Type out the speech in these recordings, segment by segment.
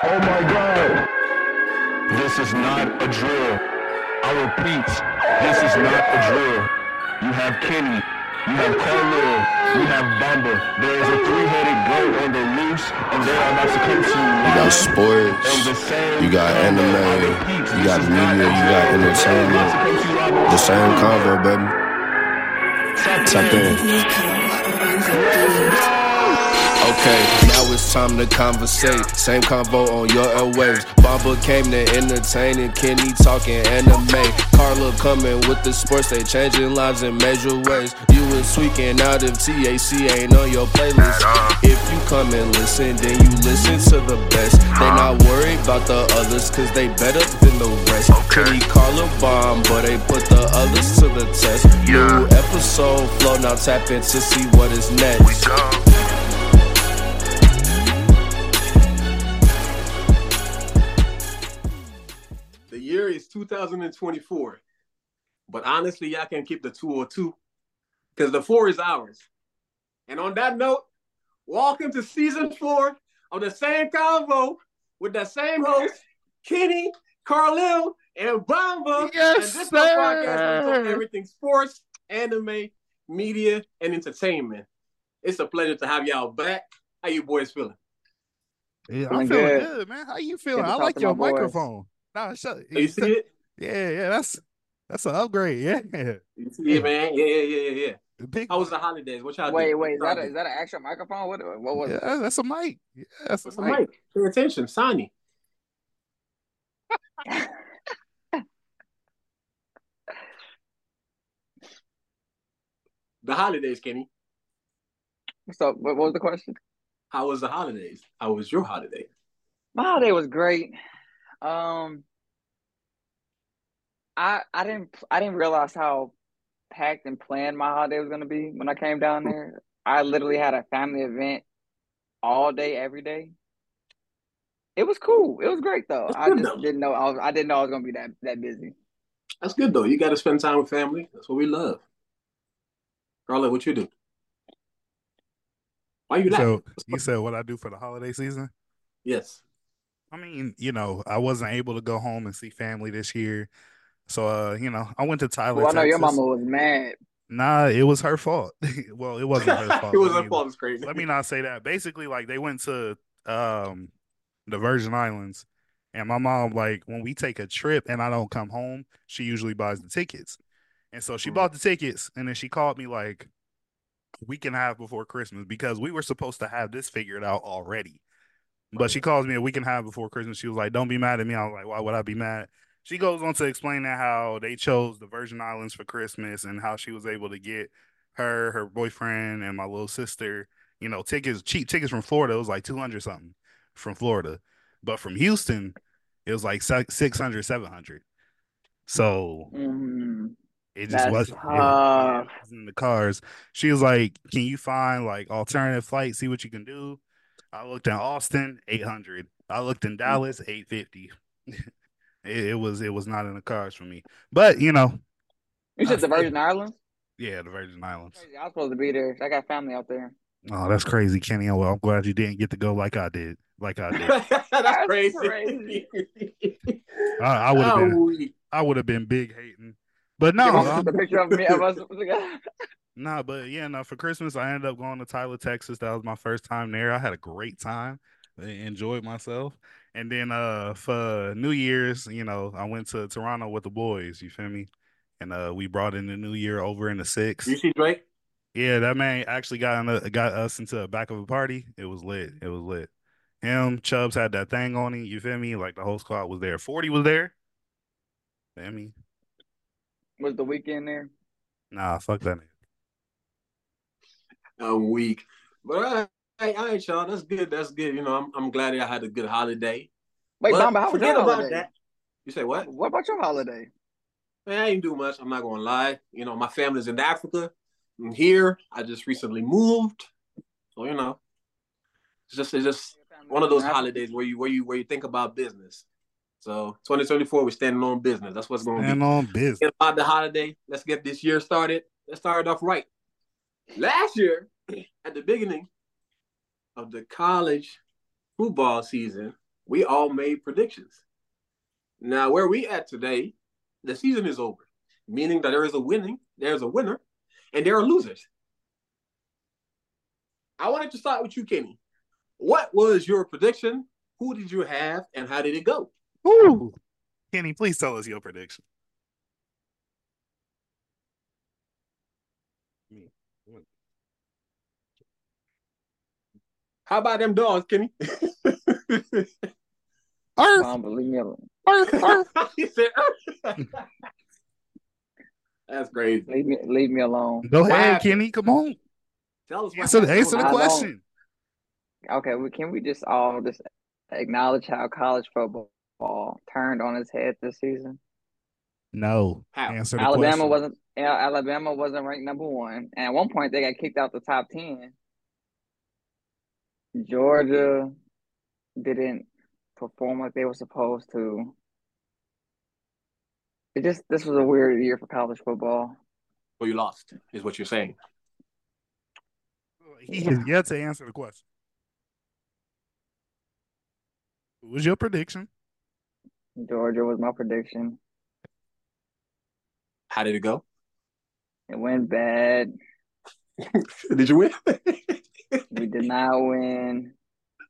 Oh my God. This is not a drill. I repeat, this is not a drill. You have Kenny, you have Carlil, you have Bamba. There is a three-headed goat on the loose, and they are not supposed to. You got sports, you got anime, you got media, you got entertainment. The same convo, baby. Tap in. Okay, now it's time to conversate. Same convo on your airwaves. Bamba came to entertain and Kenny talking anime. Carla coming with the sports, they changing lives in major ways. You was tweaking out if TSC ain't on your playlist. If you come and listen, then you listen to the best. They not worried about the others, cause they better than the rest. Kenny Carla bomb, but they put the others to the test. New episode flow, now tap in to see what is next. 2024. But honestly, y'all can keep the 202 because the four is ours. And on that note, welcome to season four of the same convo with the same host, Kenny, Carlil, and Bamba. Yes, and this sir. podcast we talk everything sports, anime, media, and entertainment. It's a pleasure to have y'all back. How you boys feeling? Yeah, I'm Feeling feeling good. good. man. How you feeling? I like your my boys. microphone. Nah, shut. Oh, you see it? Yeah, yeah, that's that's an upgrade. Yeah, You see it, man? Yeah, yeah, yeah, yeah, yeah. big. How was the holidays? What y'all Wait, do? wait, is that a, is that an actual microphone? What what was it? That's a mic. Yeah, that's a do? mic. Pay attention, Sonny. the holidays, Kenny. So what, what was the question? How was the holidays? How was your holiday? My holiday was great. Um, I I didn't I didn't realize how packed and planned my holiday was gonna be when I came down hmm. there. I literally had a family event all day, every day. It was cool. It was great though. That's I just though. didn't know I was I didn't know I was gonna be that that busy. That's good though. You got to spend time with family. That's what we love. Carla, what you do? Why you laughing? So you said what I do for the holiday season? yes. I mean, you know, I wasn't able to go home and see family this year. So uh, you know, I went to Tyler, Well, I know your mama was mad. Nah, it was her fault. well, it wasn't her fault. it was her fault. It's crazy. Let me not say that. Basically, like they went to um the Virgin Islands, and my mom like when we take a trip and I don't come home, she usually buys the tickets, and so she Mhm. bought the tickets, and then she called me like a week and a half before Christmas because we were supposed to have this figured out already. But she calls me a week and a half before Christmas. She was like, "Don't be mad at me." I was like, "Why would I be mad?" She goes on to explain that how they chose the Virgin Islands for Christmas and how she was able to get her, her boyfriend, and my little sister, you know, tickets, cheap tickets from Florida. It was like 200 something from Florida. But from Houston, it was like 600, 700. So Mhm. it just wasn't, it wasn't in the cars. She was like, Can you find like alternative flights? See what you can do. I looked in Austin, 800. I looked in Dallas, 850. it, it was it was not in the cards for me. But you know, You said the Virgin Islands? yeah, the Virgin Islands. I was supposed to be there. I got family out there. Oh, that's crazy, Kenny. Oh, well, I'm glad you didn't get to go like I did. Like I did. That's That's crazy. crazy. I, I would have been Oh, I would have been big hating. But no, Give I'm- the picture of me of us. Nah, but yeah, no. For Christmas, I ended up going to Tyler, Texas. That was my first time there. I had a great time. I enjoyed myself, And then uh for New Year's, you know, I went to Toronto with the boys, you feel me? And uh we brought in the new year over in the six. You see Drake? Yeah, that man actually got in a, got us into the back of a party. It was lit. It was lit. Him, Chubbs had that thing on him, you feel me? Like the whole squad was there. 40 was there. Feel me? Was the Weeknd there? Nah, fuck that nigga. I'm. But all right, all right, y'all. That's good. That's good. You know, I'm I'm glad I had a good holiday. Wait, But Bamba, how was forget your about holiday? that. You say what? What about your holiday? Man, I ain't do much. I'm not gonna lie. You know, my family's in Africa. I'm here. I just recently moved. So, you know, it's just it's just one of those holidays where you where you where you think about business. So 2024, we're standing on business. That's what's going to And be. on business. Get about the holiday. Let's get this year started. Let's start it off right. Last year, at the beginning of the college football season, we all made predictions. Now, where we at today, the season is over, meaning that there is a winning, there's a winner, and there are losers. I wanted to start with you, Kenny. What was your prediction? Who did you have, and how did it go? Woo. Kenny, please tell us your prediction. How about them dogs, Kenny? Arf, Bamba, leave me alone. arf, arf. he said, "That's crazy." Leave me, leave me alone. Go What ahead, happened? Kenny. Come on. Tell us what Answer, happened. answer the I don't- question. Okay, well, can we just all just acknowledge how college football turned on its head this season? No. How? Answer the Alabama question. wasn't Alabama wasn't ranked number one, and at one point they got kicked out the top ten. Georgia didn't perform like they were supposed to. It just this was a weird year for college football. Well, you lost, is what you're saying. He has yet to answer the question. What was your prediction? Georgia was my prediction. How did it go? It went bad. did you win? We did not win.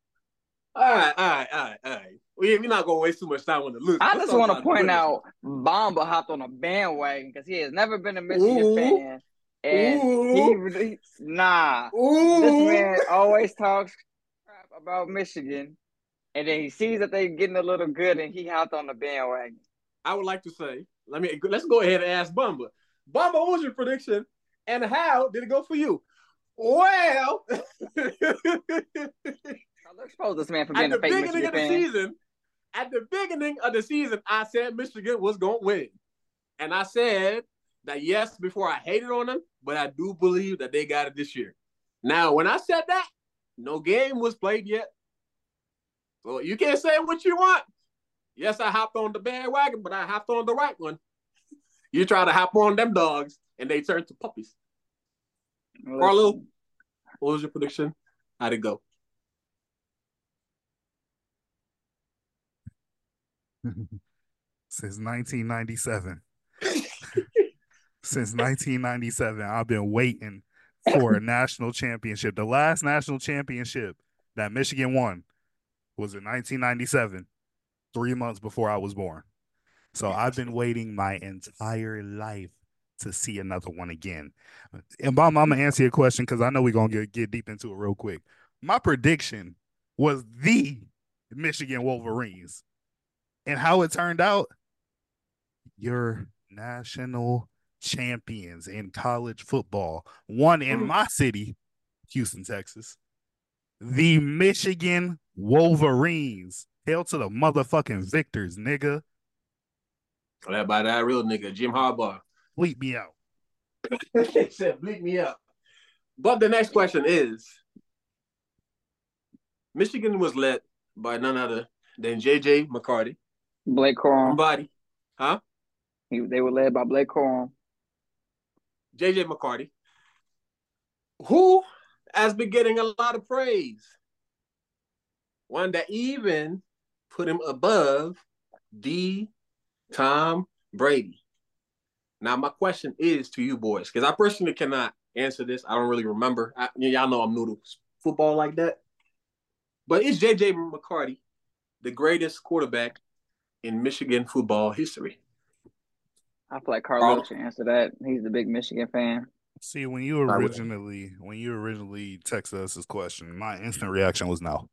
all right, all right, all right, all right. We, we're not gonna waste too much time on the lose. I Let's just want to point out Bomba hopped on a bandwagon because he has never been a Michigan Ooh. fan. And Ooh. he, he nah. Ooh. This man always talks crap about Michigan. And then he sees that they're getting a little good and he hopped on the bandwagon. I would like to say, let me let's go ahead and ask Bumba. Bumba, what was your prediction, and how did it go for you? Well, expose this man for at being the a fake beginning Michigan of the fan. season, at the beginning of the season, I said Michigan was going to win. And I said that yes, before I hated on them, but I do believe that they got it this year. Now, when I said that, no game was played yet. So you can't say what you want. Yes, I hopped on the bandwagon, but I hopped on the right one. You try to hop on them dogs, and they turn to puppies. Carlo, what was your prediction? How'd it go? Since 1997. Since 1997, I've been waiting for a national championship. The last national championship that Michigan won was in 1997, three months before I was born. So I've been waiting my entire life to see another one again. And Bob, I'm gonna answer your question because I know we're gonna get, get deep into it real quick. My prediction was the Michigan Wolverines. And how it turned out, you're national champions in college football. One in mm. my city, Houston, Texas. The Michigan Wolverines. Hail to the motherfucking victors, nigga. That by that real nigga, Jim Harbaugh. Bleep me out. he said, bleep me up. But the next question is Michigan was led by none other than JJ McCarthy. Blake Corum. Somebody, huh? He, they were led by Blake Corum. JJ McCarthy, who has been getting a lot of praise. One that even put him above D. Tom Brady. Now, my question is to you boys, because I personally cannot answer this. I don't really remember. I, y'all know I'm new to football like that. But is JJ McCarthy the greatest quarterback in Michigan football history? I feel like Carlo should answer that. He's the big Michigan fan. See, when you originally when you originally texted us this question, my instant reaction was no.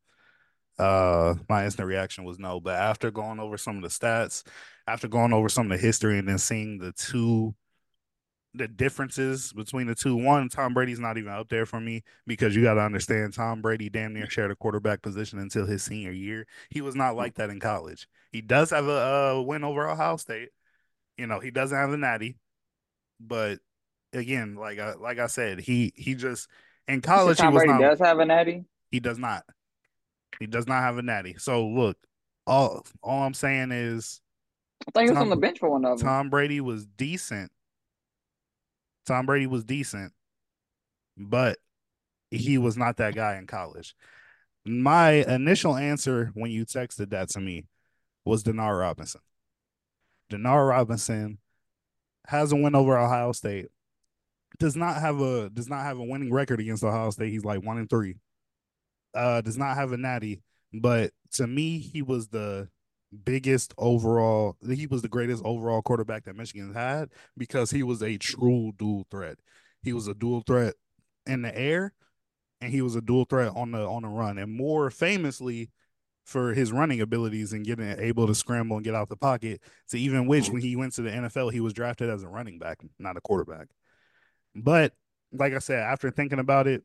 Uh, my instant reaction was no. But after going over some of the stats, after going over some of the history, and then seeing the two, the differences between the two, one, Tom Brady's not even up there for me because you got to understand Tom Brady damn near shared a quarterback position until his senior year. He was not like that in college. He does have a uh, win over Ohio State. You know, he doesn't have the natty, but again, like I like I said, he he just in college he was Brady not does have a natty. he does not. He does not have a natty. So look, all all I'm saying is I think he was on the bench for one of them. Tom Brady was decent. Tom Brady was decent, but he was not that guy in college. My initial answer when you texted that to me was Denard Robinson. Denard Robinson has a win over Ohio State. Does not have a does not have a winning record against Ohio State. He's like one and three. Uh, does not have a natty, but to me, he was the biggest overall. He was the greatest overall quarterback that Michigan had because he was a true dual threat. He was a dual threat in the air, and he was a dual threat on the on the run. And more famously, for his running abilities and getting able to scramble and get out the pocket. To even which, when he went to the NFL, he was drafted as a running back, not a quarterback. But like I said, after thinking about it,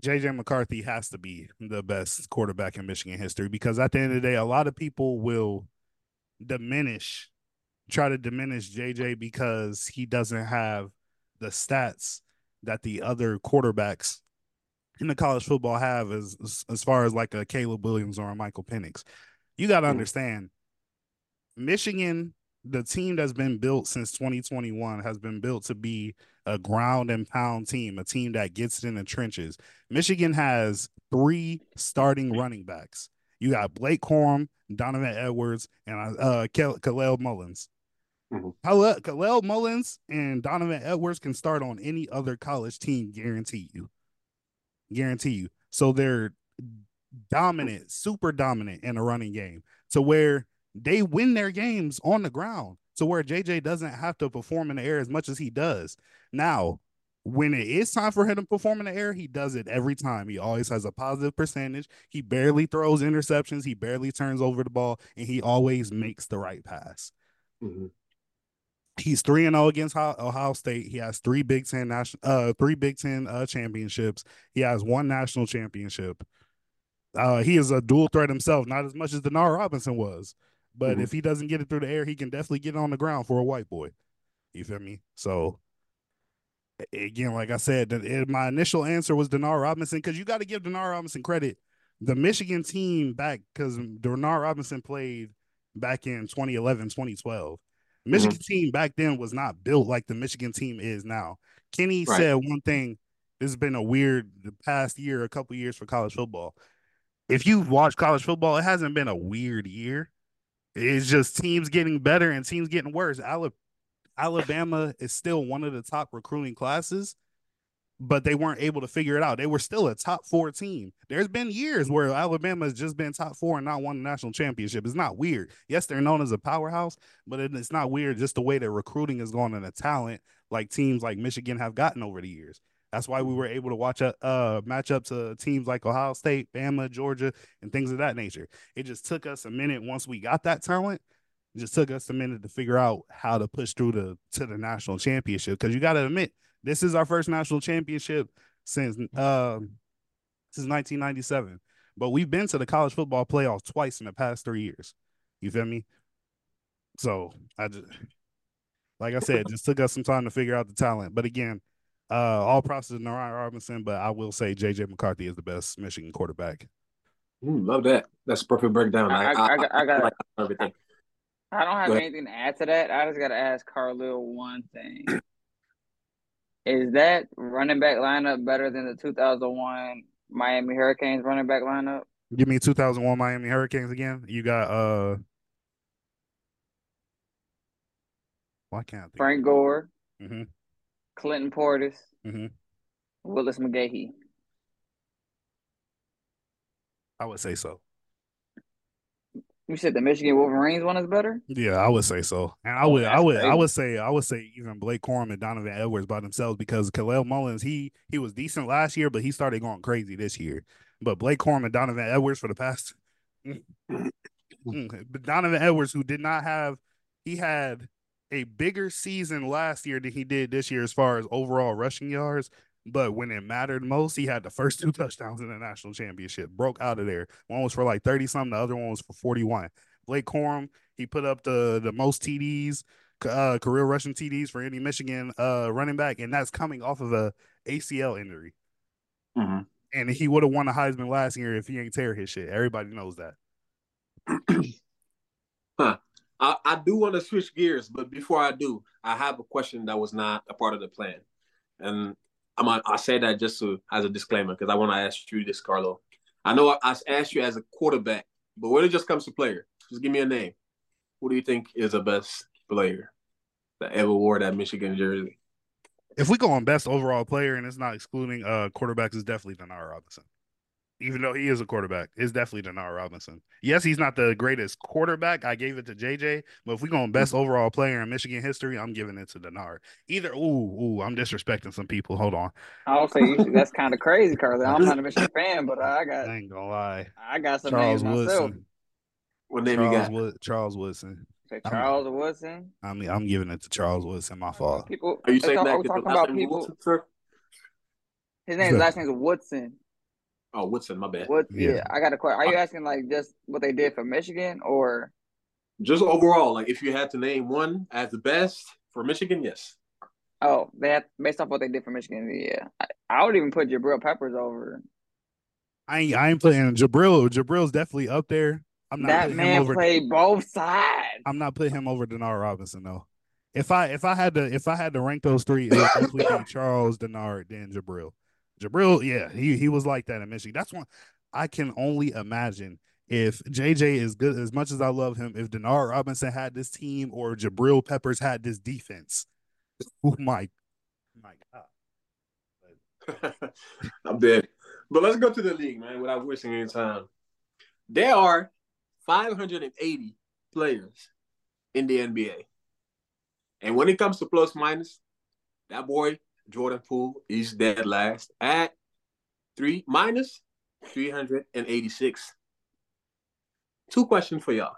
JJ McCarthy has to be the best quarterback in Michigan history because at the end of the day, a lot of people will diminish, try to diminish JJ because he doesn't have the stats that the other quarterbacks in the college football have as as- as far as like a Caleb Williams or a Michael Penix. You got to mm-hmm. understand, Michigan, the team that's been built since 2021 has been built to be a ground and pound team, a team that gets in the trenches. Michigan has three starting running backs. You got Blake Corum, Donovan Edwards, and uh, Khalil Mullins. Mhm. Khalil, Khalil Mullins and Donovan Edwards can start on any other college team, guarantee you. Guarantee you. So they're dominant, super dominant in a running game to where they win their games on the ground to where JJ doesn't have to perform in the air as much as he does. Now, when it is time for him to perform in the air, he does it every time. He always has a positive percentage. He barely throws interceptions. He barely turns over the ball, and he always makes the right pass. Mhm. He's three and zero against Ohio Ohio State. He has three Big Ten national, uh, three Big Ten uh, championships. He has one national championship. Uh, he is a dual threat himself, not as much as Denard Robinson was, but Mhm. if he doesn't get it through the air, he can definitely get it on the ground for a white boy. You feel me? So again, like I said, my initial answer was Denard Robinson because you got to give Denard Robinson credit. The Michigan team back because Denard Robinson played back in 2011, 2012. Michigan team back then was not built like the Michigan team is now. Kenny Right. said one thing. This has been a weird the past year, a couple years for college football. If you've watched college football, it hasn't been a weird year. It's just teams getting better and teams getting worse. Alabama is still one of the top recruiting classes, but they weren't able to figure it out. They were still a top four team. There's been years where Alabama has just been top four and not won the national championship. It's not weird. Yes, they're known as a powerhouse, but it's not weird just the way that recruiting is going and the talent like teams like Michigan have gotten over the years. That's why we were able to watch a uh, match up to teams like Ohio State, Bama, Georgia, and things of that nature. It just took us a minute once we got that talent. It just took us a minute to figure out how to push through to to the national championship. Because you got to admit, this is our first national championship since um since 1997. But we've been to the college football playoffs twice in the past three years. You feel me? So I just like I said, just took us some time to figure out the talent. But again, uh, all props to Denard Robinson, but I will say JJ McCarthy is the best Michigan quarterback. Mm, love that. That's a perfect breakdown. I, I, I, I, got- I got. like everything. I don't have Go ahead. anything to add to that. I just got to ask Carlil one thing. Is that running back lineup better than the 2001 Miami Hurricanes running back lineup? Give me 2001 Miami Hurricanes again. You got uh, why can't I think? Frank Gore, hmm Clinton Portis, hmm Willis McGahee. I would say so. You said the Michigan Wolverines one is better. Yeah, I would say so, and I would, I would, I would say, I would say even Blake Corum and Donovan Edwards by themselves because Kalel Mullins he he was decent last year, but he started going crazy this year. But Blake Corum and Donovan Edwards for the past, Mm. but Donovan Edwards who did not have, he had a bigger season last year than he did this year as far as overall rushing yards. But when it mattered most, he had the first two touchdowns in the national championship. Broke out of there. One was for like 30 something, the other one was for 41. Blake Corum, he put up the the most TDs, uh, career rushing TDs for any Michigan uh, running back, and that's coming off of a ACL injury. Mhm. And he would have won a Heisman last year if he ain't tear his shit. Everybody knows that. Huh. I, I do want to switch gears, but before I do, I have a question that was not a part of the plan, and I'm I say that just to, as a disclaimer because I want to ask you this, Carlo. I know I, I asked you as a quarterback, but when it just comes to player, just give me a name. Who do you think is the best player that ever wore that Michigan jersey? If we go on best overall player, and it's not excluding uh quarterbacks, it's definitely Denard Robinson. Even though he is a quarterback, it's definitely Denard Robinson. Yes, he's not the greatest quarterback. I gave it to JJ, but if we go on best mm-hmm. overall player in Michigan history, I'm giving it to Denard. Either ooh, ooh, I'm disrespecting some people. Hold on. I'll say you, that's kind of crazy, Carly. I'm not a Michigan fan, but I got I ain't gonna lie. I got some Charles names myself. Woodson. What name you Charles got? Wood Charles Woodson. Say I'm- Charles Woodson. I mean, I'm giving it to Charles Woodson. My fault. People Are you saying all- that? we're talking about people. Woodson, sir? His name's last name is Woodson. Oh, Woodson. My bad. What? Yeah. Yeah. I got a question. Are you asking like just what they did for Michigan, or Just overall, like if you had to name one as the best for Michigan, yes. oh, they have based off what they did for Michigan? Yeah, I, I would even put Jabril Peppers over. I ain't, I ain't playing Jabril. Jabril's definitely up there. I'm not That man over. played both sides. I'm not putting him over Denard Robinson though. If I if I had to if I had to rank those three, it would definitely be Charles Denard then Jabril. Jabril, yeah, he he was like that in Michigan. That's one I can only imagine if JJ is good as much as I love him. If Denard Robinson had this team or Jabril Peppers had this defense, oh my, my God. I'm dead. But let's go to the league, man, without wasting any time. There are 580 players in the NBA. And when it comes to plus minus, that boy, Jordan Poole, is dead last at three minus 386. Two questions for y'all.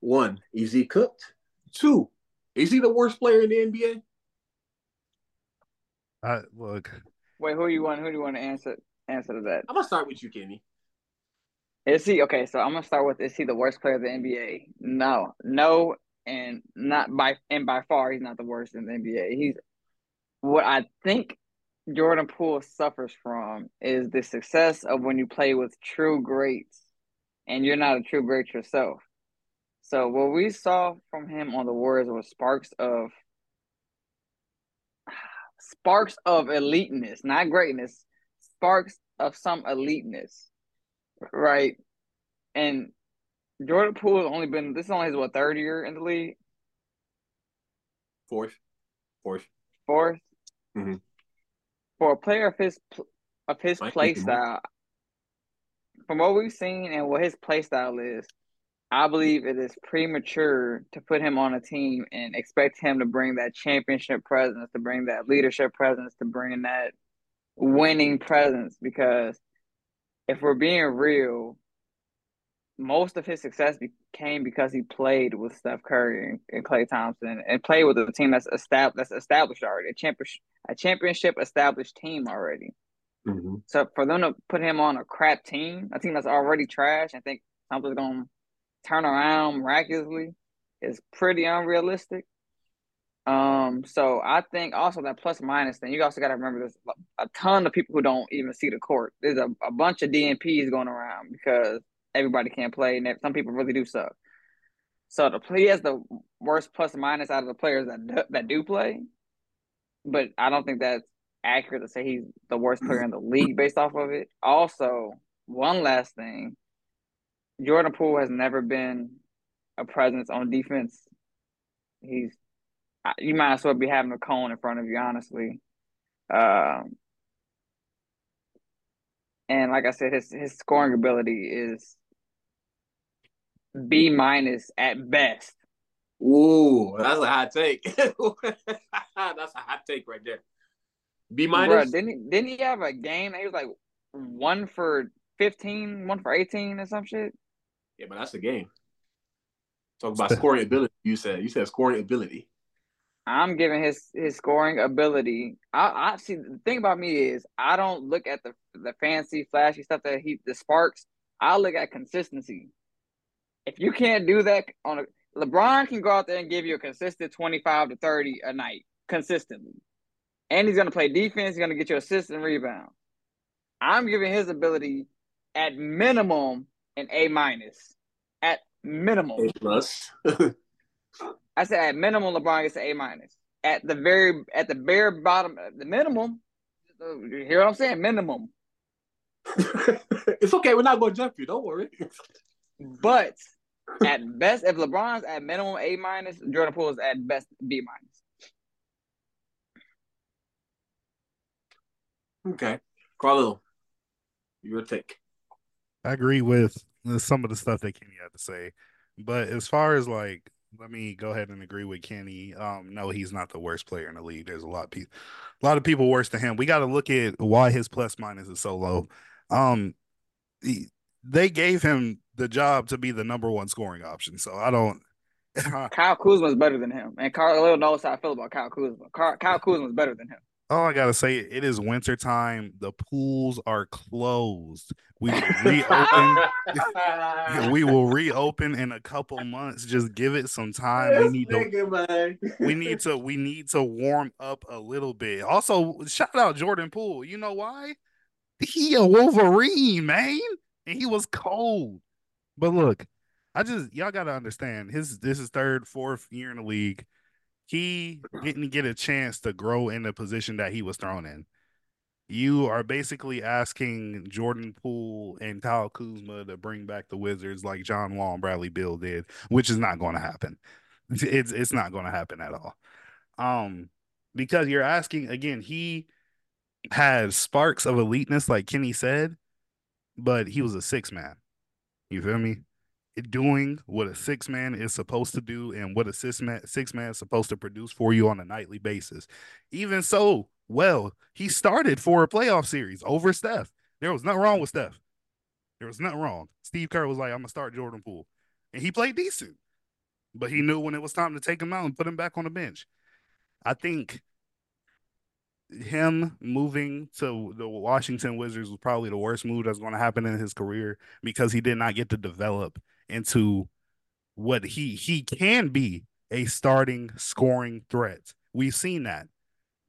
One, is he cooked? Two, is he the worst player in the NBA? I, look, Wait, who do you want? Who do you want to answer answer to that? I'm gonna start with you, Kenny. Is he okay? So I'm gonna start with is he the worst player of the NBA? No, no, and not by and by far he's not the worst in the NBA. He's what I think Jordan Poole suffers from is the success of when you play with true greats and you're not a true great yourself. So what we saw from him on the Warriors was sparks of sparks of eliteness, not greatness, sparks of some eliteness. Right. And Jordan Poole has only been this is only his what third year in the league? Fourth. Fourth. 4th Mhm. For a player of his of his Might play style, from what we've seen and what his play style is, I believe it is premature to put him on a team and expect him to bring that championship presence, to bring that leadership presence, to bring that winning presence. Because if we're being real, most of his success be- came because he played with Steph Curry and, and Klay Thompson and played with a team that's established that's established already, a championship a championship established team already. Mm-hmm. So for them to put him on a crap team, a team that's already trash, and think something's gonna turn around miraculously is pretty unrealistic. Um, so I think also that plus minus thing, you also got to remember there's a ton of people who don't even see the court. There's a, a bunch of DNPs going around because everybody can't play, and some people really do suck. So the he has the worst plus minus out of the players that do, that do play, but I don't think that's accurate to say he's the worst player in the league based off of it. Also, one last thing, Jordan Poole has never been a presence on defense. He's you might as well be having a cone in front of you, honestly. Um, and like I said, his his scoring ability is B minus at best. Ooh, that's a hot take. that's a hot take right there. B minus. Didn't he, didn't he have a game? He was like one for 15, one for eighteen, or some shit. Yeah, but that's a game. Talk about scoring ability. You said you said scoring ability. I'm giving his his scoring ability. I, I see. The thing about me is I don't look at the the fancy, flashy stuff that he the sparks. I look at consistency. If you can't do that on a LeBron can go out there and give you a consistent 25 to 30 a night consistently. And he's going to play defense. He's going to get you assists and rebound. I'm giving his ability at minimum an A minus. At minimum. A plus. I said at minimum LeBron gets an A minus. At the very at the bare bottom the minimum, you hear what I'm saying? Minimum. it's okay. We're not going to jump you. Don't worry. But at best, if LeBron's at minimum A minus, Jordan Poole is at best B minus. Okay, Carlo, your take. I agree with some of the stuff that Kenny had to say, but as far as like, let me go ahead and agree with Kenny. Um, no, he's not the worst player in the league. There's a lot of people, a lot of people worse than him. We got to look at why his plus minus is so low. Um, he, they gave him the job to be the number one scoring option. So I don't. Kyle Kuzma is better than him, and Carl knows how I feel about Kyle Kuzma. Kyle Kuzma is better than him. Oh, I gotta say, it is winter time. The pools are closed. We will reopen. we will reopen in a couple months. Just give it some time. We need to. we need to. We need to warm up a little bit. Also, shout out Jordan Poole. You know why? He a Wolverine, man, and he was cold. But look, I just y'all gotta understand his this is third, fourth year in the league. He didn't get a chance to grow in the position that he was thrown in. You are basically asking Jordan Poole and Kyle Kuzma to bring back the Wizards like John Wall and Bradley Beal did, which is not going to happen. It's it's not going to happen at all. Um, because you're asking again, he had sparks of eliteness, like Kenny said, but he was a six man. You feel me? Doing what a six man is supposed to do and what a six man six man is supposed to produce for you on a nightly basis. Even so, well, he started for a playoff series over Steph. There was nothing wrong with Steph. There was nothing wrong. Steve Kerr was like, I'm gonna start Jordan Poole. And he played decent. But he knew when it was time to take him out and put him back on the bench. I think him moving to the Washington Wizards was probably the worst move that's going to happen in his career because he did not get to develop into what he he can be a starting scoring threat. We've seen that.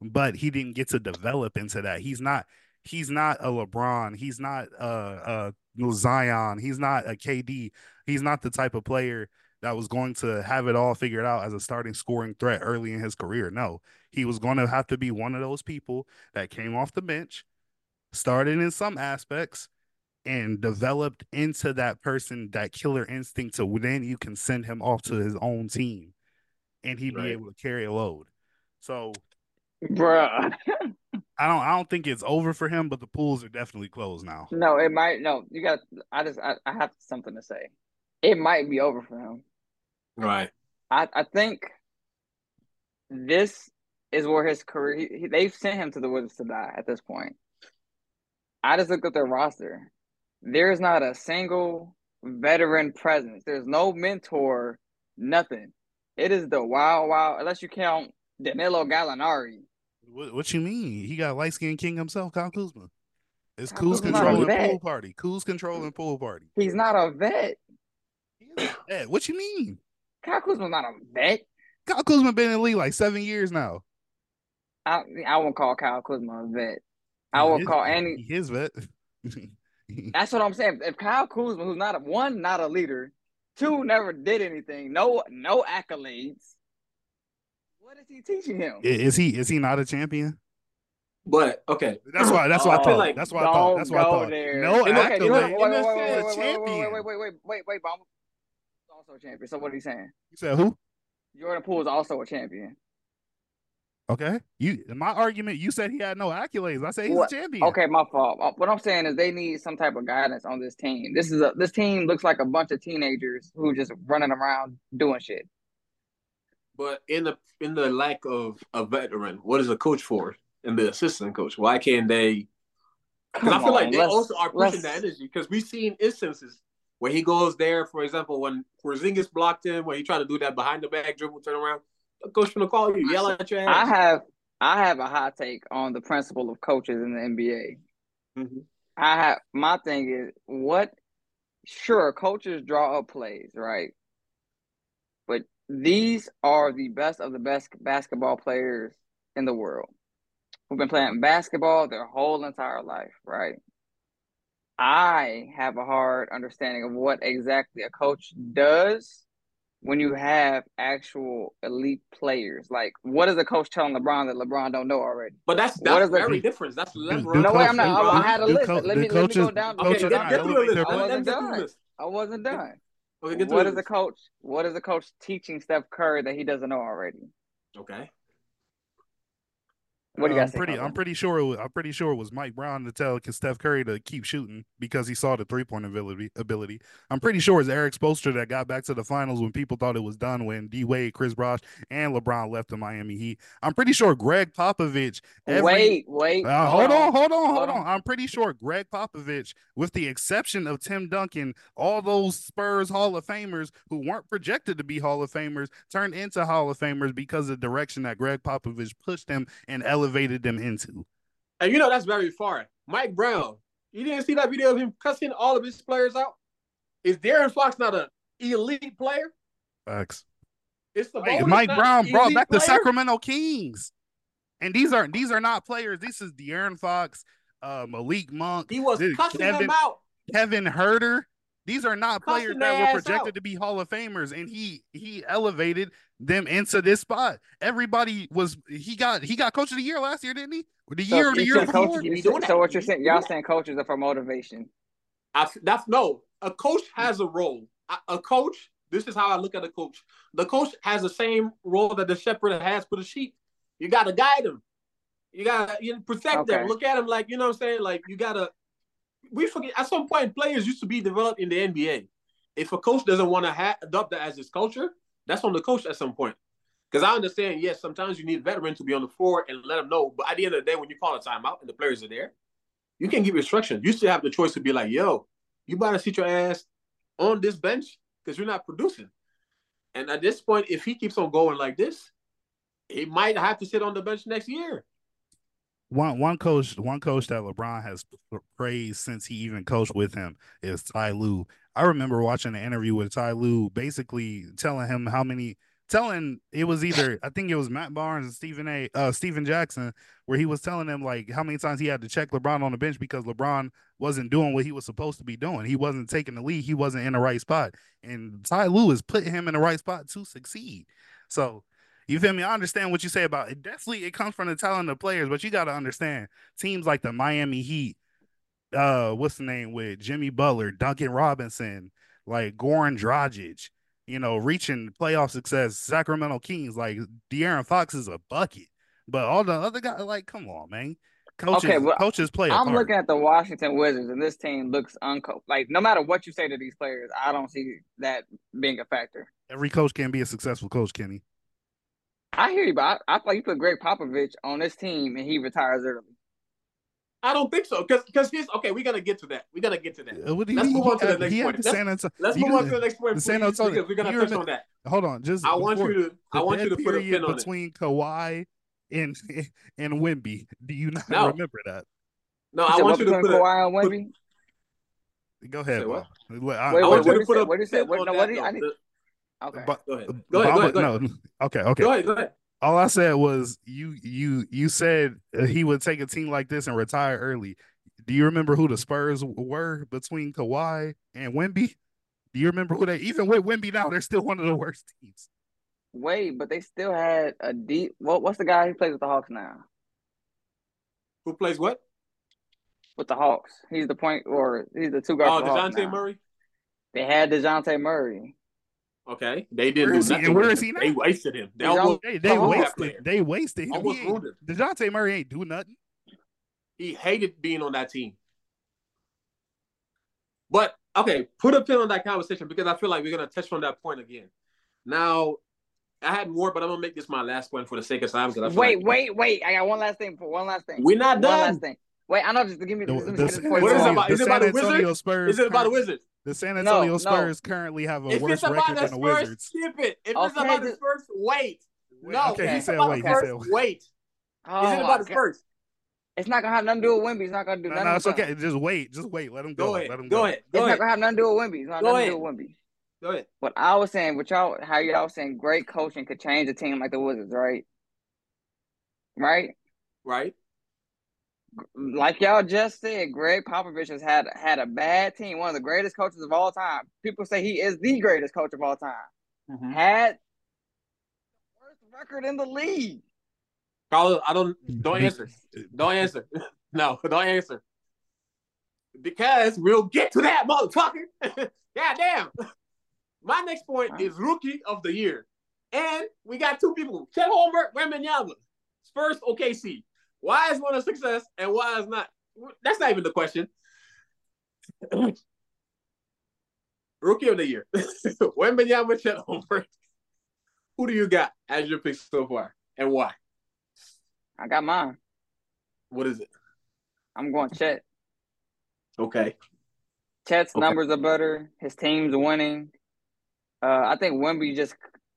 But he didn't get to develop into that. He's not he's not a LeBron, he's not a, a Zion, he's not a KD. He's not the type of player that was going to have it all figured out as a starting scoring threat early in his career. No, he was going to have to be one of those people that came off the bench, started in some aspects, and developed into that person, that killer instinct. So then you can send him off to his own team and he'd right. be able to carry a load. So, bruh. I don't. I don't think it's over for him, but the pools are definitely closed now. No, it might. No, you got. I just. I, I have something to say. It might be over for him. Right. I, I think this is where his career. He, they've sent him to the Wizards to die at this point. I just looked at their roster. There's not a single veteran presence. There's no mentor. Nothing. It is the wild, wild. Unless you count Danilo Gallinari. What, what you mean? He got light skinned king himself, Kyle Kuzma. It's Kuz controlling pool party. Kuz controlling pool party. He's not a vet. Ed, what you mean? Kyle Kuzma's not a vet. Kyle Kuzma has been in the league like seven years now. I I won't call Kyle Kuzma a vet. I will call any his vet. That's what I'm saying. If Kyle Kuzma, who's not a one, not a leader, two, never did anything, no no accolades. What is he teaching him? Is he is he not a champion? But okay, that's why. That's why I thought. Like, that's why I thought. That's why I thought. There. No accolades. Okay, wait, wait, wait, wait, wait, champion. Wait, wait, wait, wait, wait, wait, wait, also a champion. So what are you saying? You said who? Jordan Poole is also a champion. Okay, you my argument. You said he had no accolades. I say he's What- a champion. Okay, my fault. Uh, What I'm saying is they need some type of guidance on this team. This is a this team looks like a bunch of teenagers who just running around doing shit. But in the in the lack of a veteran, what is a coach for? And the assistant coach, why can't they? Because I Come feel like they also are pushing let's- that energy. Because we've seen instances where he goes there, for example, when Porzingis blocked him, when he tried to do that behind the back dribble, turn around, the coach gonna call you, yell at your I have I have a hot take on the principle of coaches in the NBA. Mhm. I have my thing is what sure coaches draw up plays, right? But these are the best of the best basketball players in the world who've been playing basketball their whole entire life, right? I have a hard understanding of what exactly a coach does when you have actual elite players. Like, what is a coach telling LeBron that LeBron don't know already? But that's What that's is the- very different. That's Do- level. do No, wait, I'm not. coach- I, I had a list. let do me let me go down. Okay, coaches get, not get through the list. their Let, let players. him get Done. list. I wasn't done. Okay, get through What the is the list. coach? What is the coach teaching Steph Curry that he doesn't know already? Okay. What do you I'm guys think? pretty. I'm pretty sure. It was, I'm pretty sure it was Mike Brown to tell Steph Curry to keep shooting because he saw the three point ability. Ability. I'm pretty sure it's Erik Spoelstra that got back to the finals when people thought it was done when D Wade, Chris Bosh, and LeBron left the Miami Heat. I'm pretty sure Gregg Popovich. Every, wait, wait. Uh, hold on, hold on, hold Hold on. on. I'm pretty sure Gregg Popovich, with the exception of Tim Duncan, all those Spurs Hall of Famers who weren't projected to be Hall of Famers turned into Hall of Famers because of the direction that Gregg Popovich pushed them and elevated them into. And you know that's very far. Mike Brown. You didn't see that video of him cussing all of his players out? Is De'Aaron Fox not an elite player? Facts. It's the Mike, Mike Brown brought back the? Sacramento Kings, and these are these are not players. This is De'Aaron Fox, uh, Malik Monk, He was cussing Kevin them out. Kevin Huerter. These are not Cussing players that were projected out. to be Hall of Famers, and he he elevated them into this spot. Everybody was he got he got Coach of the Year last year, didn't he? Or the So year or the year saying before? coaches- He so- doing so that. what you're saying? Y'all doing saying coaches are for motivation? I, that's no. A coach has a role. A, a coach. This is how I look at a coach. The coach has the same role that the shepherd has for the sheep. You got to guide them. You got to you know, protect them. Look at them like you know what I'm saying. Like you got to. We forget at some point players used to be developed in the NBA. If a coach doesn't want to ha- adopt that as his culture, that's on the coach at some point. Because I understand, yes, sometimes you need veterans to be on the floor and let them know. But at the end of the day, when you call a timeout and the players are there, you can give instructions. You still have the choice to be like, yo, you better sit your ass on this bench because you're not producing. And at this point, if he keeps on going like this, he might have to sit on the bench next year. One one coach one coach that LeBron has praised since he even coached with him is Ty Lue. I remember watching an interview with Ty Lue, basically telling him how many telling it was either I think it was Matt Barnes and Stephen A. Uh, Stephen Jackson, where he was telling him like how many times he had to check LeBron on the bench because LeBron wasn't doing what he was supposed to be doing. He wasn't taking the lead. He wasn't in the right spot, and Ty Lue is putting him in the right spot to succeed. So you feel me? I understand what you say about it. Definitely, it comes from the talent of players, but you got to understand teams like the Miami Heat. Uh, what's the name with Jimmy Butler, Duncan Robinson, like Goran Dragic, you know, reaching playoff success. Sacramento Kings, like De'Aaron Fox is a bucket, but all the other guys, like, come on, man. Coaches, Okay, well, coaches play. I'm part. looking at the Washington Wizards, and this team looks unco. Like no matter what you say to these players, I don't see that being a factor. Every coach can be a successful coach, Kenny. I hear you, but I, I feel like you put Gregg Popovich on this team, and he retires early. I don't think so. Because because he's okay, we gotta get to that. We gotta get to that. Uh, what do Let's you- move on to the had- next he had point. the Let's- San Antonio- Let's move on to the next point, the San please, Antonio- because we're gonna you touch on that. Hold on, just I want you to I want you to put a pin on it. between Kawhi and and Wemby. Do you not No. remember that? No, I want you to between put a Kawhi and put- Wemby? Go ahead, Say what? Bob. Look, I- Wait, I want you to put say? a What did he say? pin What- on no, that, what did I need- The- Okay. Go ahead. Go ahead. Go ahead. Go ahead. no, okay, okay. Go ahead. Go ahead. All I said was you you you said uh, he would take a team like this and retire early. Do you remember who the Spurs were between Kawhi and Wemby? Do you remember who they even with Wemby now? They're still one of the worst teams. Wait, but they still had a deep. What? What's the guy who plays with the Hawks now? Who plays what? With the Hawks, he's the point, or he's the two guard. Oh, the Hawks DeJounte. Murray. They had Dejounte Murray. Okay, they didn't Where do is he- nothing. and where with is him. he now? They wasted him. They almost, They, they Come on, that wasted. They wasted him. Almost He ruined him. Dejounte Murray ain't do nothing. he hated being on that team. But okay, put a pin on that conversation because I feel like we're gonna touch on that point again. Now, I had more, but I'm gonna make this my last point for the sake of time. Because I feel Wait, like wait, wait. I got one last thing for one last thing. we're not One done. last thing. Wait, I know. Just give me. The, let me the finish San before you What is it about? Is it about the Antonio Wizards? Spurs. Is it about the current- Wizards? The San Antonio no. Spurs currently have a If worse record than the Spurs, Wizards. skip it. If it's Okay, about the Spurs, wait. No, Okay, if he said wait, the he said wait. wait. Oh, Is it oh, about the. Spurs? It's not gonna have nothing to do with Wemby. It's not gonna do No, nothing. no, it's okay. them. Just wait. Just wait. Let him go. Go ahead. Let him Go go. ahead. It's Go not gonna have nothing to do with Wemby. It's not Go nothing to do ahead. with Wemby. Go ahead. What I was saying, what y'all, how y'all was saying, great coaching could change a team like the Wizards, right? Right? Right. Like y'all just said, Gregg Popovich has had had a bad team, one of the greatest coaches of all time. People say he is the greatest coach of all time. Mm-hmm. Had the worst record in the league. Carlos, I don't don't answer. Don't answer. No, don't answer. Because we'll get to that, motherfucker. God damn. My next point is rookie of the year. And we got two people, Chet Holmgren, Wembanyama. Spurs, OKC. Why is one a success and why is not? That's not even the question. rookie of the year. Wembanyama, Chet. Who do you got as your pick so far and why? I got mine. What is it? I'm going Chet. Okay. Chet's Okay. numbers are better. His team's winning. Uh, I think Wemby just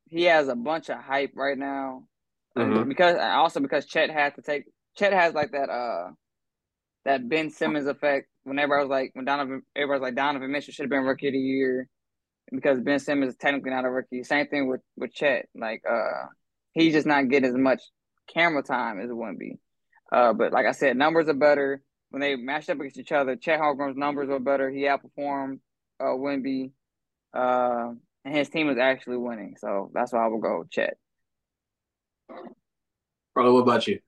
he has a bunch of hype right now, Mhm. because also because Chet had to take Chet has like that uh that Ben Simmons effect. Whenever I was like when Donovan, everybody was like Donovan Mitchell should have been rookie of the year because Ben Simmons is technically not a rookie. Same thing with with Chet. Like uh he's just not getting as much camera time as Wemby. Uh, but like I said, numbers are better when they matched up against each other. Chet Holmgren's numbers were better. He outperformed uh, Wemby, uh, and his team is actually winning. So that's why I will go Chet. Carlo, what about you?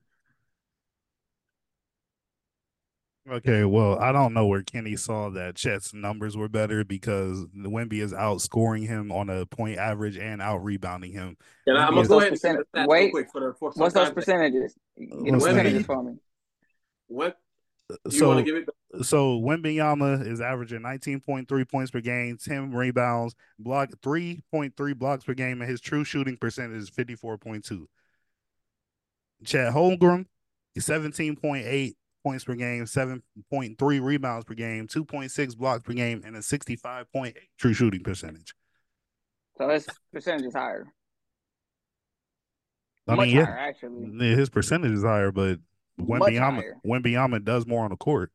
Okay, well, I don't know where Kenny saw that Chet's numbers were better because the Wemby is outscoring him on a point average and out rebounding him. And I'm What's gonna go those ahead and say the percent- stats wait, quick for the for What's those percentages? Get the percentages for me. What do you So, want to give it? so Wembanyama is averaging 19.3 points per game, 10 rebounds, block 3.3 blocks per game, and his true shooting percentage is 54.2. Chet Holmgren is 17.8 points per game, 7.3 rebounds per game, 2.6 blocks per game, and a 65.8 true shooting percentage. So his percentage is higher. I Much mean, yeah, higher, actually. His percentage is higher, but Wembyama. Wembyama does more on the court,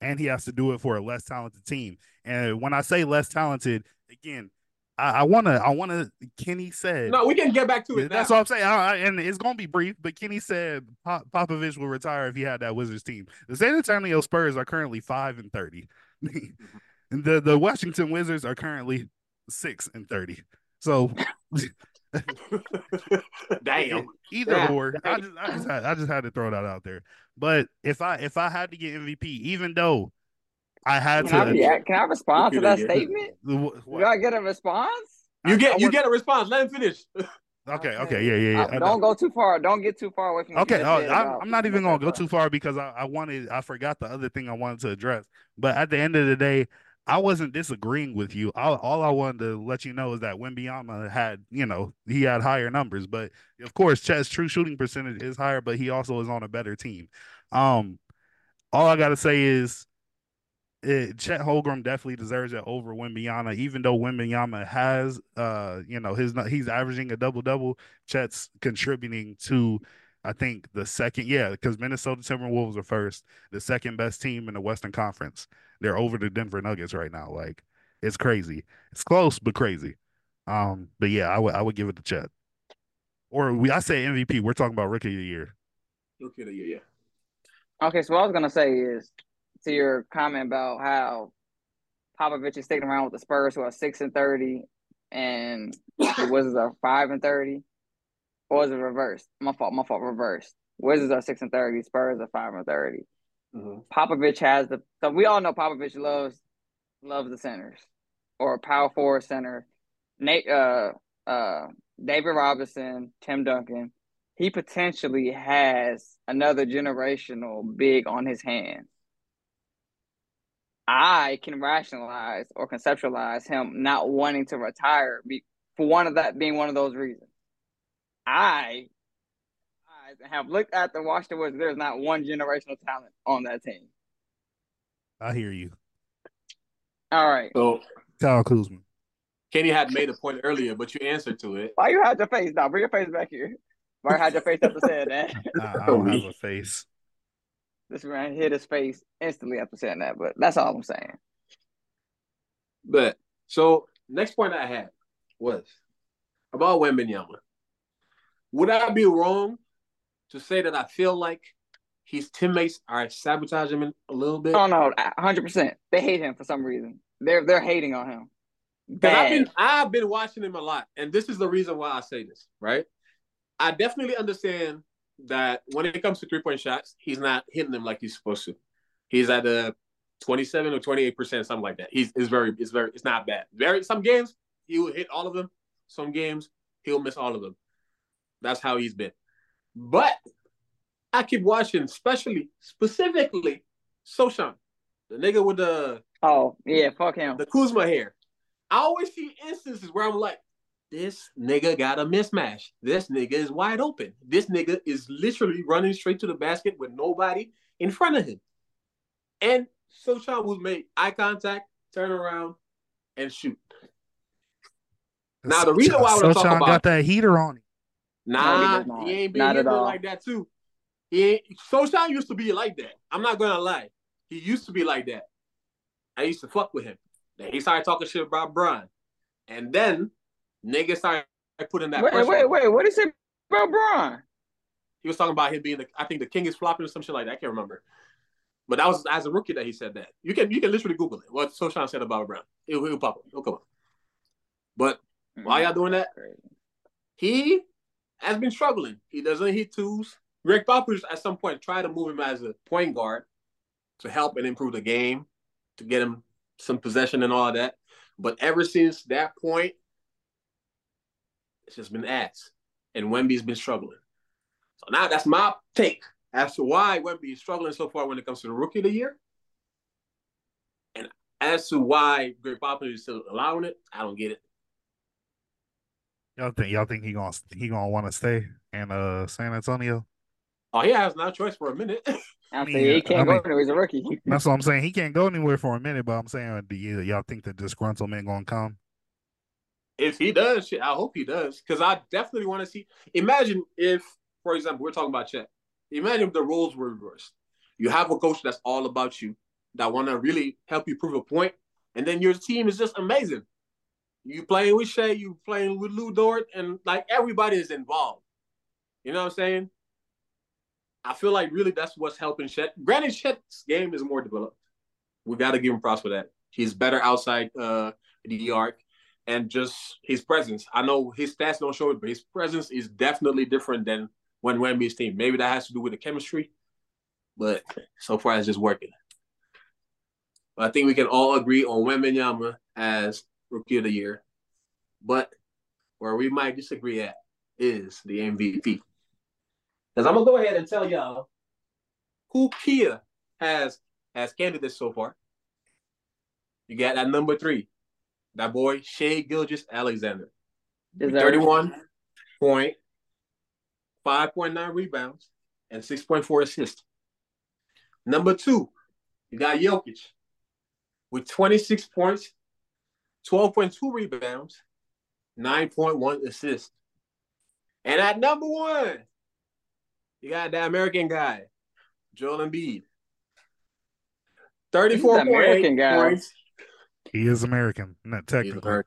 and he has to do it for a less talented team. And when I say less talented, again, I, I wanna, I wanna. Kenny said, No, we can get back to it. that's now. what I'm saying, I, I- and it's gonna be brief. But Kenny said Pop, Popovich will retire if he had that Wizards team. The San Antonio Spurs are currently five and thirty. The the Washington Wizards are currently six and thirty. So Damn. Either Yeah. or. I just I just had I just had to throw that out there. But if I if I had to get MVP, even though I had Can I, to react? Can I respond to that Yeah. statement? Wh- Do? I get a response? You get I you get a response. Let him finish. Okay, okay, yeah, yeah, yeah. I don't go too far. Don't get too far away from. Okay, you oh, I'm, I'm not even gonna go too far because I, I wanted I forgot the other thing I wanted to address. But at the end of the day, I wasn't disagreeing with you. All, all I wanted to let you know is that Wembyama had, you know, he had higher numbers. But of course, Chet's true shooting percentage is higher, but he also is on a better team. Um, all I gotta say is it, Chet Holmgren definitely deserves it over Wembyama, even though Wembyama has, uh, you know, his he's averaging a double double. Chet's contributing to, I think, the second, yeah, because Minnesota Timberwolves are first, the second best team in the Western Conference. They're over the Denver Nuggets right now. Like, it's crazy. It's close, but crazy. Um, but yeah, I would I would give it to Chet. Or we I say MVP. We're talking about rookie of the year. Okay, yeah, yeah. Okay, so what I was gonna say is to your comment about how Popovich is sticking around with the Spurs who are six and thirty and the Wizards are five and thirty. Or is it reversed? My fault, my fault, reversed. Wizards are six and thirty, Spurs are five and 30 Mhm. Popovich has the so we all know Popovich loves loves the centers or a power forward center. Nate, uh, uh, David Robinson, Tim Duncan, he potentially has another generational big on his hands. I can rationalize or conceptualize him not wanting to retire be, for one of that being one of those reasons. I, I have looked at the Washington Wizards. There's not one generational talent on that team. I hear you. All right. So Kyle Kuzma. Kenny had made a point earlier, but you answered to it. Why you had your face now? Bring your face back here. Why you had your face up to say that? I, I don't have a face. This man hit his face instantly after saying that, but that's all I'm saying. But so next point I had was about Wembanyama. Would I be wrong to say that I feel like his teammates are sabotaging him a little bit? Oh no, hundred percent. They hate him for some reason. They're they're hating on him. Because I've been I've been watching him a lot, and this is the reason why I say this, right? I definitely understand that when it comes to three point shots, he's not hitting them like he's supposed to. He's at a twenty seven or twenty eight percent, something like that. He's is very it's very it's not bad. Very some games he will hit all of them. Some games he'll miss all of them. That's how he's been. But I keep watching, especially specifically Sochan, the nigga with the Oh yeah, fuck him. the Kuzma hair. I always see instances where I'm like, this nigga got a mismatch. This nigga is wide open. This nigga is literally running straight to the basket with nobody in front of him. And Sochan will make eye contact, turn around, and shoot. Now, the reason why I wanna talk Sochan about- got that heater on him. Nah, does not. he ain't been Not at hitting all. like that too. He ain't Sochan used to be like that. I'm not gonna lie. He used to be like that. I used to fuck with him. Then he started talking shit about Brian. And then niggas started putting that Wait, wait, on. wait. What did he say about Braun? He was talking about him being the I think the king is flopping or some shit like that. I can't remember. But that was as a rookie that he said that. You can you can literally Google it. What Sochan said about Brown. It'll, it'll pop up. It'll come up. But mm, why y'all doing that, he has been struggling. He doesn't hit twos. Gregg Popovich at some point tried to move him as a point guard to help and improve the game, to get him some possession and all that. But ever since that point, it's just been ass. And Wemby's been struggling. So now that's my take as to why Wemby is struggling so far when it comes to the rookie of the year. And as to why Gregg Popovich is still allowing it, I don't get it. Y'all think y'all think he gonna he gonna want to stay in uh San Antonio? Oh, he has no choice for a minute. I mean, say he can't mean- go anywhere. He's a rookie. That's what I'm saying. He can't go anywhere for a minute, but I'm saying, do you, y'all think the disgruntlement gonna come? If he does, shit, I hope he does. Because I definitely want to see. Imagine if, for example, we're talking about Chet. Imagine if the roles were reversed. You have a coach that's all about you, that want to really help you prove a point, and then your team is just amazing. You playing with Shai, you playing with Lu Dort, and like everybody is involved. You know what I'm saying? I feel like really that's what's helping Chet. Granted, Chet's game is more developed. We got to give him props for that. He's better outside uh, the arc and just his presence. I know his stats don't show it, but his presence is definitely different than when Wemby's team. Maybe that has to do with the chemistry, but so far it's just working. But I think we can all agree on Wembanyama as Rookie of the Year. But where we might disagree at is the MVP. Because I'm gonna go ahead and tell y'all who Kia has as candidates so far. You got that number three, that boy Shai Gilgeous-Alexander. With 31 point, 5.9 rebounds, and 6.4 assists. Number two, you got Jokic with 26 points, 12.2 rebounds, 9.1 assists. And at number one, you got the American guy, Joel Embiid. 34 American guy. points, He is American, not He's technically.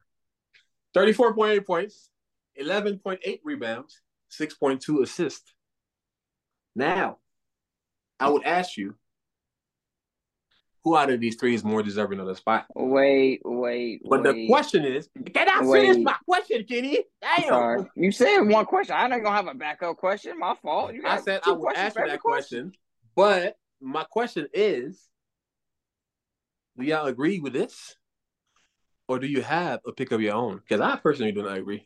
34.8 points, 11.8 rebounds, 6.2 assists. Now, I would ask you, who out of these three is more deserving of the spot? Wait, wait, But wait. the question is, can I Wait. finish my question, Kenny? Damn. sorry. You said one question. I ain't gonna have a backup question. My fault. You I said I would questions ask for you every that question, but my question is, do y'all agree with this? Or do you have a pick of your own? Because I personally do not agree.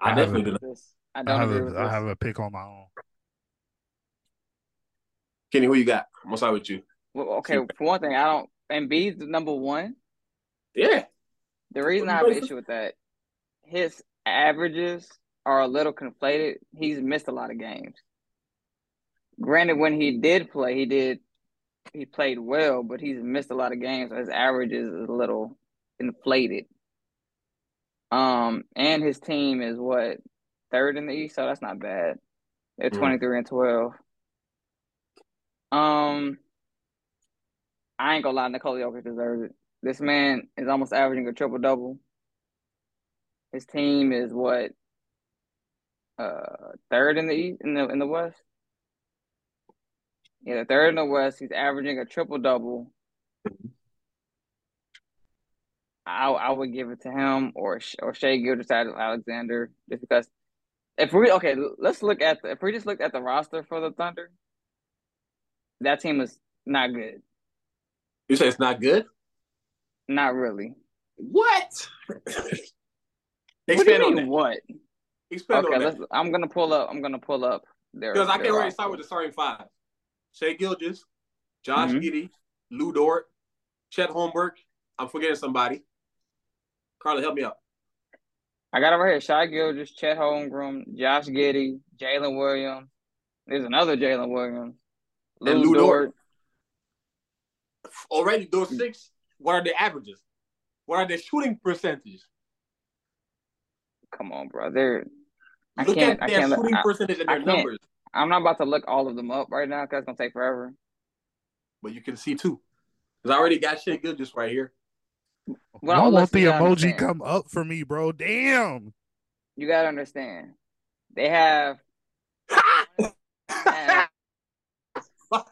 I, I definitely do haven't. This- I I don't have agree a, with I have a pick on my own. Kenny, who you got? I'm gonna start with you. Well, okay, for one thing, I don't. Embiid's the number one. Yeah. The reason I have an issue with that, his averages are a little conflated. He's missed a lot of games. Granted, when he did play, he did he played well, but he's missed a lot of games. So his averages is a little inflated. Um, and his team is what third in the East, so that's not bad. They're Mhm. twenty three and twelve. Um, I ain't gonna lie, Nikola Jokic deserves it. This man is almost averaging a triple double. His team is what uh third in the East in the in the West. Yeah, the third in the West. He's averaging a triple double. I I would give it to him or or Shai Gilgeous-Alexander just because if we okay, let's look at the if we just look at the roster for the Thunder, that team is not good. You say it's not good? Not really. What? what do Expand you on that. What? Expand Okay, on that. I'm gonna pull up. I'm gonna pull up there Because I their can already start with the starting five. Shai Gilgeous, Josh Mhm. Giddey, Lu Dort, Chet Holmgren. I'm forgetting somebody. Carla, help me out. I got right here. Shai Gilgeous, Chet Holmgren, Josh Giddey, Jalen Williams. There's another Jalen Williams. Lou, And Lu Dort. Dort. Already those six, what are the averages? What are the shooting percentages? Come on, bro. They're. I Look can't. at I can't. shooting I, percentage and their numbers. I'm not about to look all of them up right now because it's gonna take forever. But you can see two. Because I already got Shai Gilgeous right here. Well, Why won't listen, the emoji understand. come up for me, bro? Damn. You gotta understand. They have have, have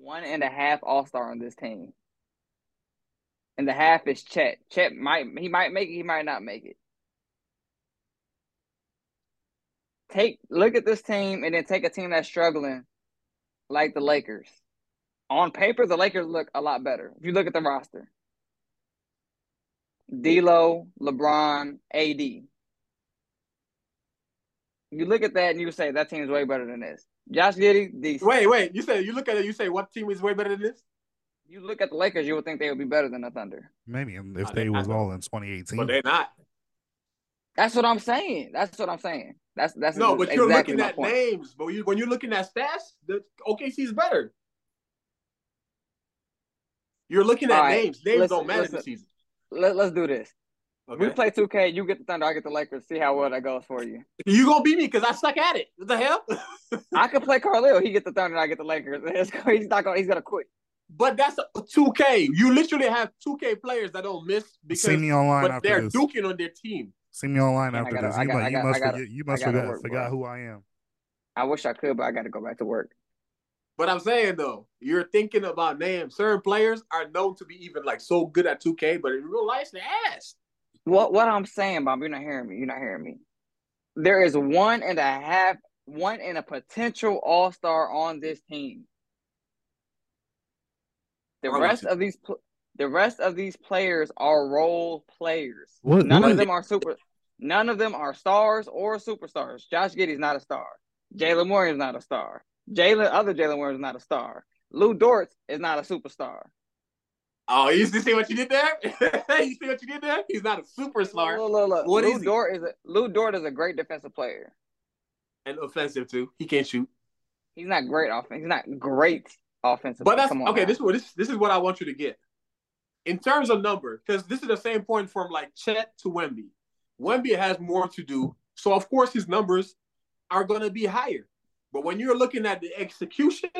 one and a half All Star on this team, and the half is Chet. Chet might he might make it, he might not make it. Take look at this team and then take a team that's struggling, like the Lakers. On paper, the Lakers look a lot better. If you look at the roster, D'Lo, LeBron, AD. You look at that and you say that team's way better than this. Josh Giddey, decent. Wait, wait. You say you look at it, you say what team is way better than this? You look at the Lakers, you would think they would be better than the Thunder. Maybe if Nah, they they was not, all in 2018. But they're not. That's what I'm saying. That's what I'm saying. That's that's No, but you're exactly looking at point. names. But you, when you're looking at stats, the OKC is better. You're looking at All right, names. Names listen, don't matter listen. this season. Let, let's do this. Okay. We play 2K. You get the Thunder. I get the Lakers. See how well that goes for you. You gonna beat me because I suck at it. What the hell? I could play Carlisle. He get the Thunder. I get the Lakers. It's- he's not gonna. He's gonna quit. but that's a 2K. You literally have 2K players that don't miss because See me online but after they're this. duking on their team. See me online after gotta- this. I You, gotta- you gotta- must gotta- forget. You must forget, work, forgot bro. who I am. I wish I could, but I got to go back to work. But I'm saying though, you're thinking about names. Certain players are known to be even like so good at 2K, but in real life, they're ass. What what I'm saying, Bob? You're not hearing me. You're not hearing me. There is one and a half, one and a potential All Star on this team. The Wrong rest of these, pl- the rest of these players are role players. What- None what- of them are super. None of them are stars or superstars. Josh Giddey's not a star. Jalen Williams not a star. Jalen, other Jalen Warren is not a star. Lu Dort is not a superstar. Oh, you see what you did there? you see what you did there? He's not a superstar Look, look, look. What Lou is he? Dort is a, Lu Dort is a great defensive player. and offensive too. He can't shoot. He's not great offense. He's not great offensive. But that's okay. now. This is what this this is what I want you to get in terms of number, because this is the same point from like Chet to Wemby. Wemby has more to do, so of course his numbers are going to be higher. But when you're looking at the execution,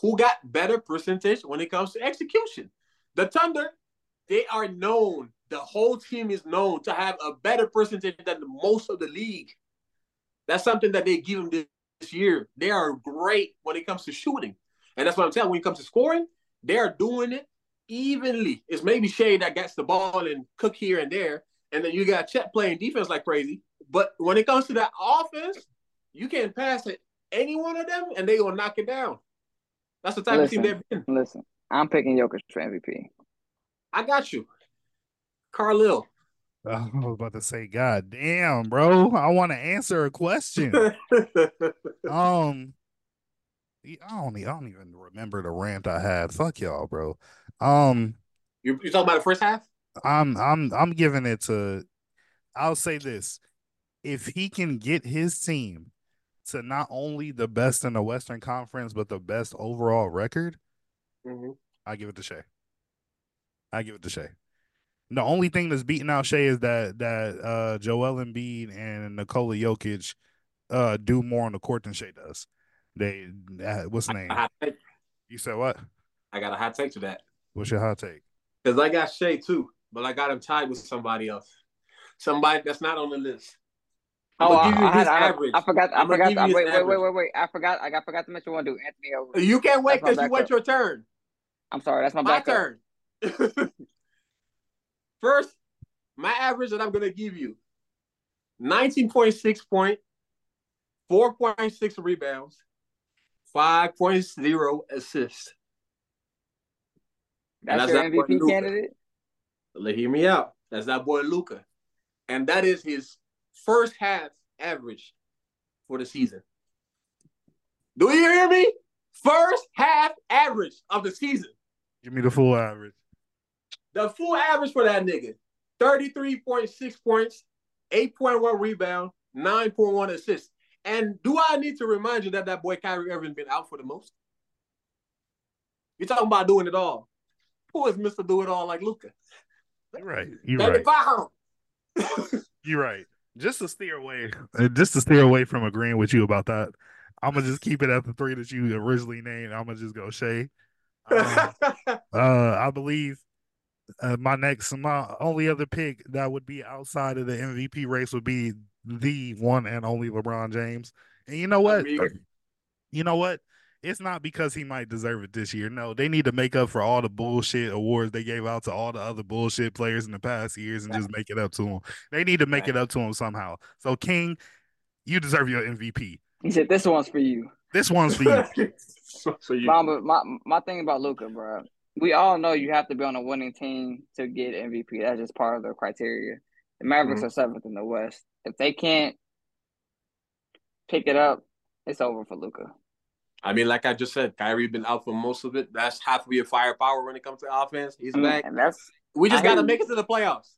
who got better percentage when it comes to execution? The Thunder, they are known. The whole team is known to have a better percentage than most of the league. That's something that they give them this, year. They are great when it comes to shooting. And that's what I'm telling. When it comes to scoring, they are doing it evenly. It's maybe Shai that gets the ball and cook here and there, and then you got Chet playing defense like crazy. But when it comes to that offense, you can't pass it any one of them, and they gonna knock it down. That's the type Listen. of team they've been. Listen, I'm picking Jokic for MVP. I got you. Carlil. I was about to say, God damn, bro. I want to answer a question. um, I don't, I don't even remember the rant I had. Fuck y'all, bro. Um, you you talking about the first half? I'm I'm I'm giving it to. I'll say this: if he can get his team to not only the best in the Western Conference but the best overall record, mm-hmm. I give it to Shai. I give it to Shai. The only thing that's beating out Shai is that that uh Joel Embiid and Nikola Jokic uh do more on the court than Shai does. They uh, what's the name? You said what? I got a hot take to that. What's your hot take? Because I got Shai too, but I got him tied with somebody else. Somebody that's not on the list. I'm oh, I, I, I, I, forgot. I forgot. I, wait, wait, wait, wait, wait. I forgot. I got forgot to mention one dude, Anthony Edwards. You can't wait because you wait your turn. I'm sorry. That's my, my turn. First, my average that I'm gonna give you: 19.6 point, 4.6 rebounds, 5.0 assists. That's, that's your MVP candidate. Let hear me out. That's that boy Luka, and that is his first half average for the season. Do you hear me? First half average of the season. Give me the full average. The full average for that nigga 33.6 points, 8.1 rebound, 9.1 assists. And do I need to remind you that that boy Kyrie Irving been out for the most? You're talking about doing it all. Who is Mr. Do It All like Luka? You're right. You're right. You're right. Just to steer away, uh, just to steer away from agreeing with you about that, I'm gonna just keep it at the three that you originally named. I'm gonna just go Shai. Um, uh, I believe uh, my next, my only other pick that would be outside of the MVP race would be the one and only LeBron James. And you know what? You know what? It's not because he might deserve it this year. No, they need to make up for all the bullshit awards they gave out to all the other bullshit players in the past years and just make it up to him. They need to make it up to him somehow. So, King, you deserve your MVP. He said, "This one's for you. This one's for you." for you. Mama, my my thing about Luka, bro. We all know you have to be on a winning team to get MVP. That's just part of the criteria. The Mavericks mm-hmm. are seventh in the West. If they can't pick it up, it's over for Luka. I mean, like I just said, Kyrie been out for most of it. That's half of your firepower when it comes to offense. He's mm, back. And that's we just got to make it to the playoffs.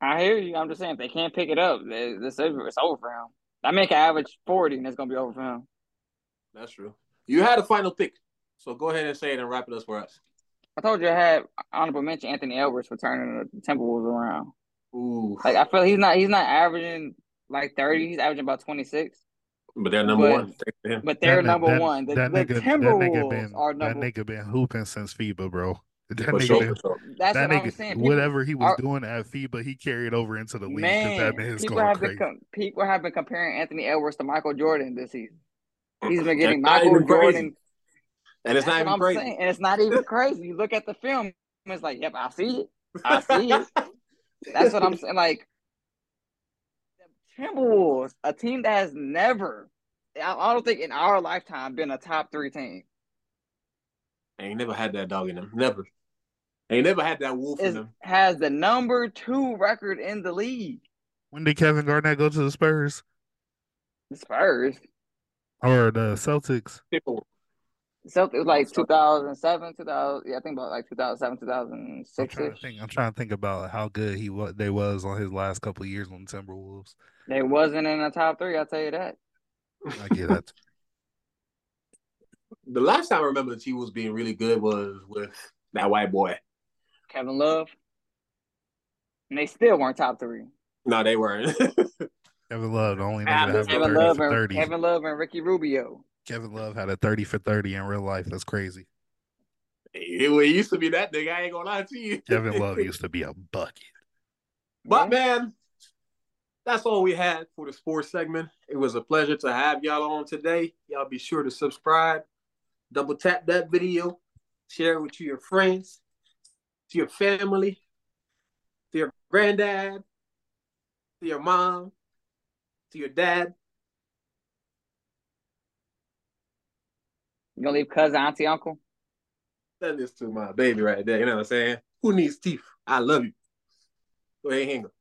I hear you. I'm just saying, if they can't pick it up, it's over, it's over for him. I make an average 40, and it's going to be over for him. That's true. You had a final pick, so go ahead and say it and wrap it up for us. I told you I had honorable mention Anthony Edwards for turning the Timberwolves around. Ooh. Like I feel he's not he's not averaging like 30, he's averaging about 26. But they're number but, one. But they're that, number that, one. The, that, the nigga, Timberwolves that been, are number That nigga been hooping since FIBA, bro. That for nigga, sure, sure. That's that what nigga, I'm saying. People, whatever he was are, doing at FIBA, he carried over into the league. Man, that man people going have crazy. been people have been comparing Anthony Edwards to Michael Jordan this season. He's been getting Michael Jordan, and it's not even crazy. Saying, and it's not even crazy. You look at the film, it's like, yep, I see it. I see it. That's what I'm saying. Like the Timberwolves, a team that has never, I don't think in our lifetime, been a top three team. I ain't never had that dog in them. Never. Ain't never had that wolf in them. Has the number two record in the league. When did Kevin Garnett go to the Spurs? The Spurs. Or the Celtics? People. Celtics like 2007, 2000. Yeah, I think about like 2007, 2006. I'm trying, to think, I'm trying to think about how good he what they was on his last couple years on the Timberwolves. They wasn't in the top three. I'll tell you that. I get that. the last time I remember the team was being really good was with that white boy, Kevin Love, and they still weren't top three. No, they weren't. Kevin Love, the only nigga that Kevin 30 Love for and, 30. Kevin Love and Ricky Rubio. Kevin Love had a 30 for 30 in real life. That's crazy. It, it used to be that nigga. I ain't gonna lie to you. Kevin Love used to be a bucket. But man, that's all we had for the sports segment. It was a pleasure to have y'all on today. Y'all be sure to subscribe, double tap that video, share it with your friends, to your family, to your granddad, to your mom, to your dad. You gonna leave cousin, auntie, uncle? That is to my baby right there. You know what I'm saying? Who needs teeth? I love you. Go ahead, hang up.